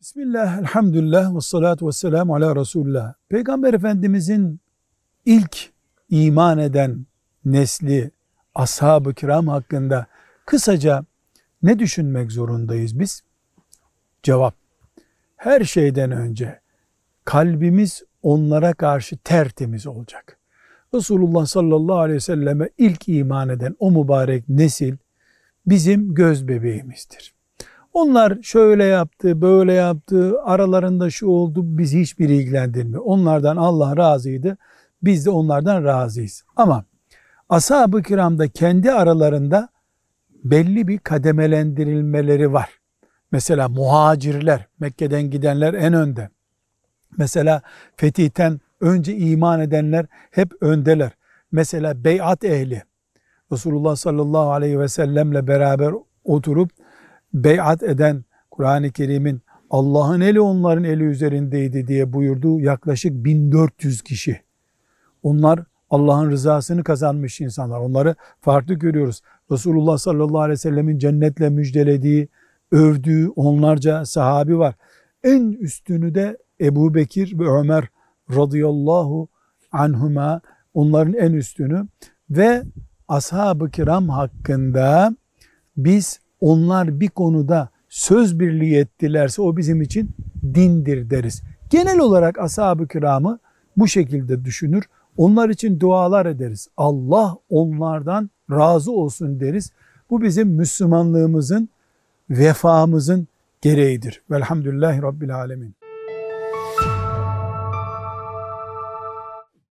Bismillah, elhamdülillah ve salatu ve selamu ala Resulullah. Peygamber Efendimizin ilk iman eden nesli, ashab-ı kiram hakkında kısaca ne düşünmek zorundayız biz? Cevap, her şeyden önce kalbimiz onlara karşı tertemiz olacak. Resulullah sallallahu aleyhi ve selleme ilk iman eden o mübarek nesil bizim göz bebeğimizdir. Onlar şöyle yaptı, böyle yaptı, aralarında şu oldu, bizi hiçbir ilgilendirmiyor. Onlardan Allah razıydı, biz de onlardan razıyız. Ama ashab-ı kiramda kendi aralarında belli bir kademelendirilmeleri var. Mesela muhacirler, Mekke'den gidenler en önde. Mesela fetihten önce iman edenler hep öndeler. Mesela beyat ehli, Resulullah sallallahu aleyhi ve sellemle beraber oturup beyat eden Kur'an-ı Kerim'in Allah'ın eli onların eli üzerindeydi diye buyurduğu yaklaşık 1400 kişi. Onlar Allah'ın rızasını kazanmış insanlar. Onları farklı görüyoruz. Resulullah sallallahu aleyhi ve sellemin cennetle müjdelediği, övdüğü onlarca sahabi var. En üstünü de Ebu Bekir ve Ömer radıyallahu anhuma onların en üstünü ve ashab-ı kiram hakkında biz onlar bir konuda söz birliği ettilerse o bizim için dindir deriz. Genel olarak ashab-ı kiramı bu şekilde düşünür. Onlar için dualar ederiz. Allah onlardan razı olsun deriz. Bu bizim Müslümanlığımızın, vefamızın gereğidir. Velhamdülillahi Rabbil Alemin.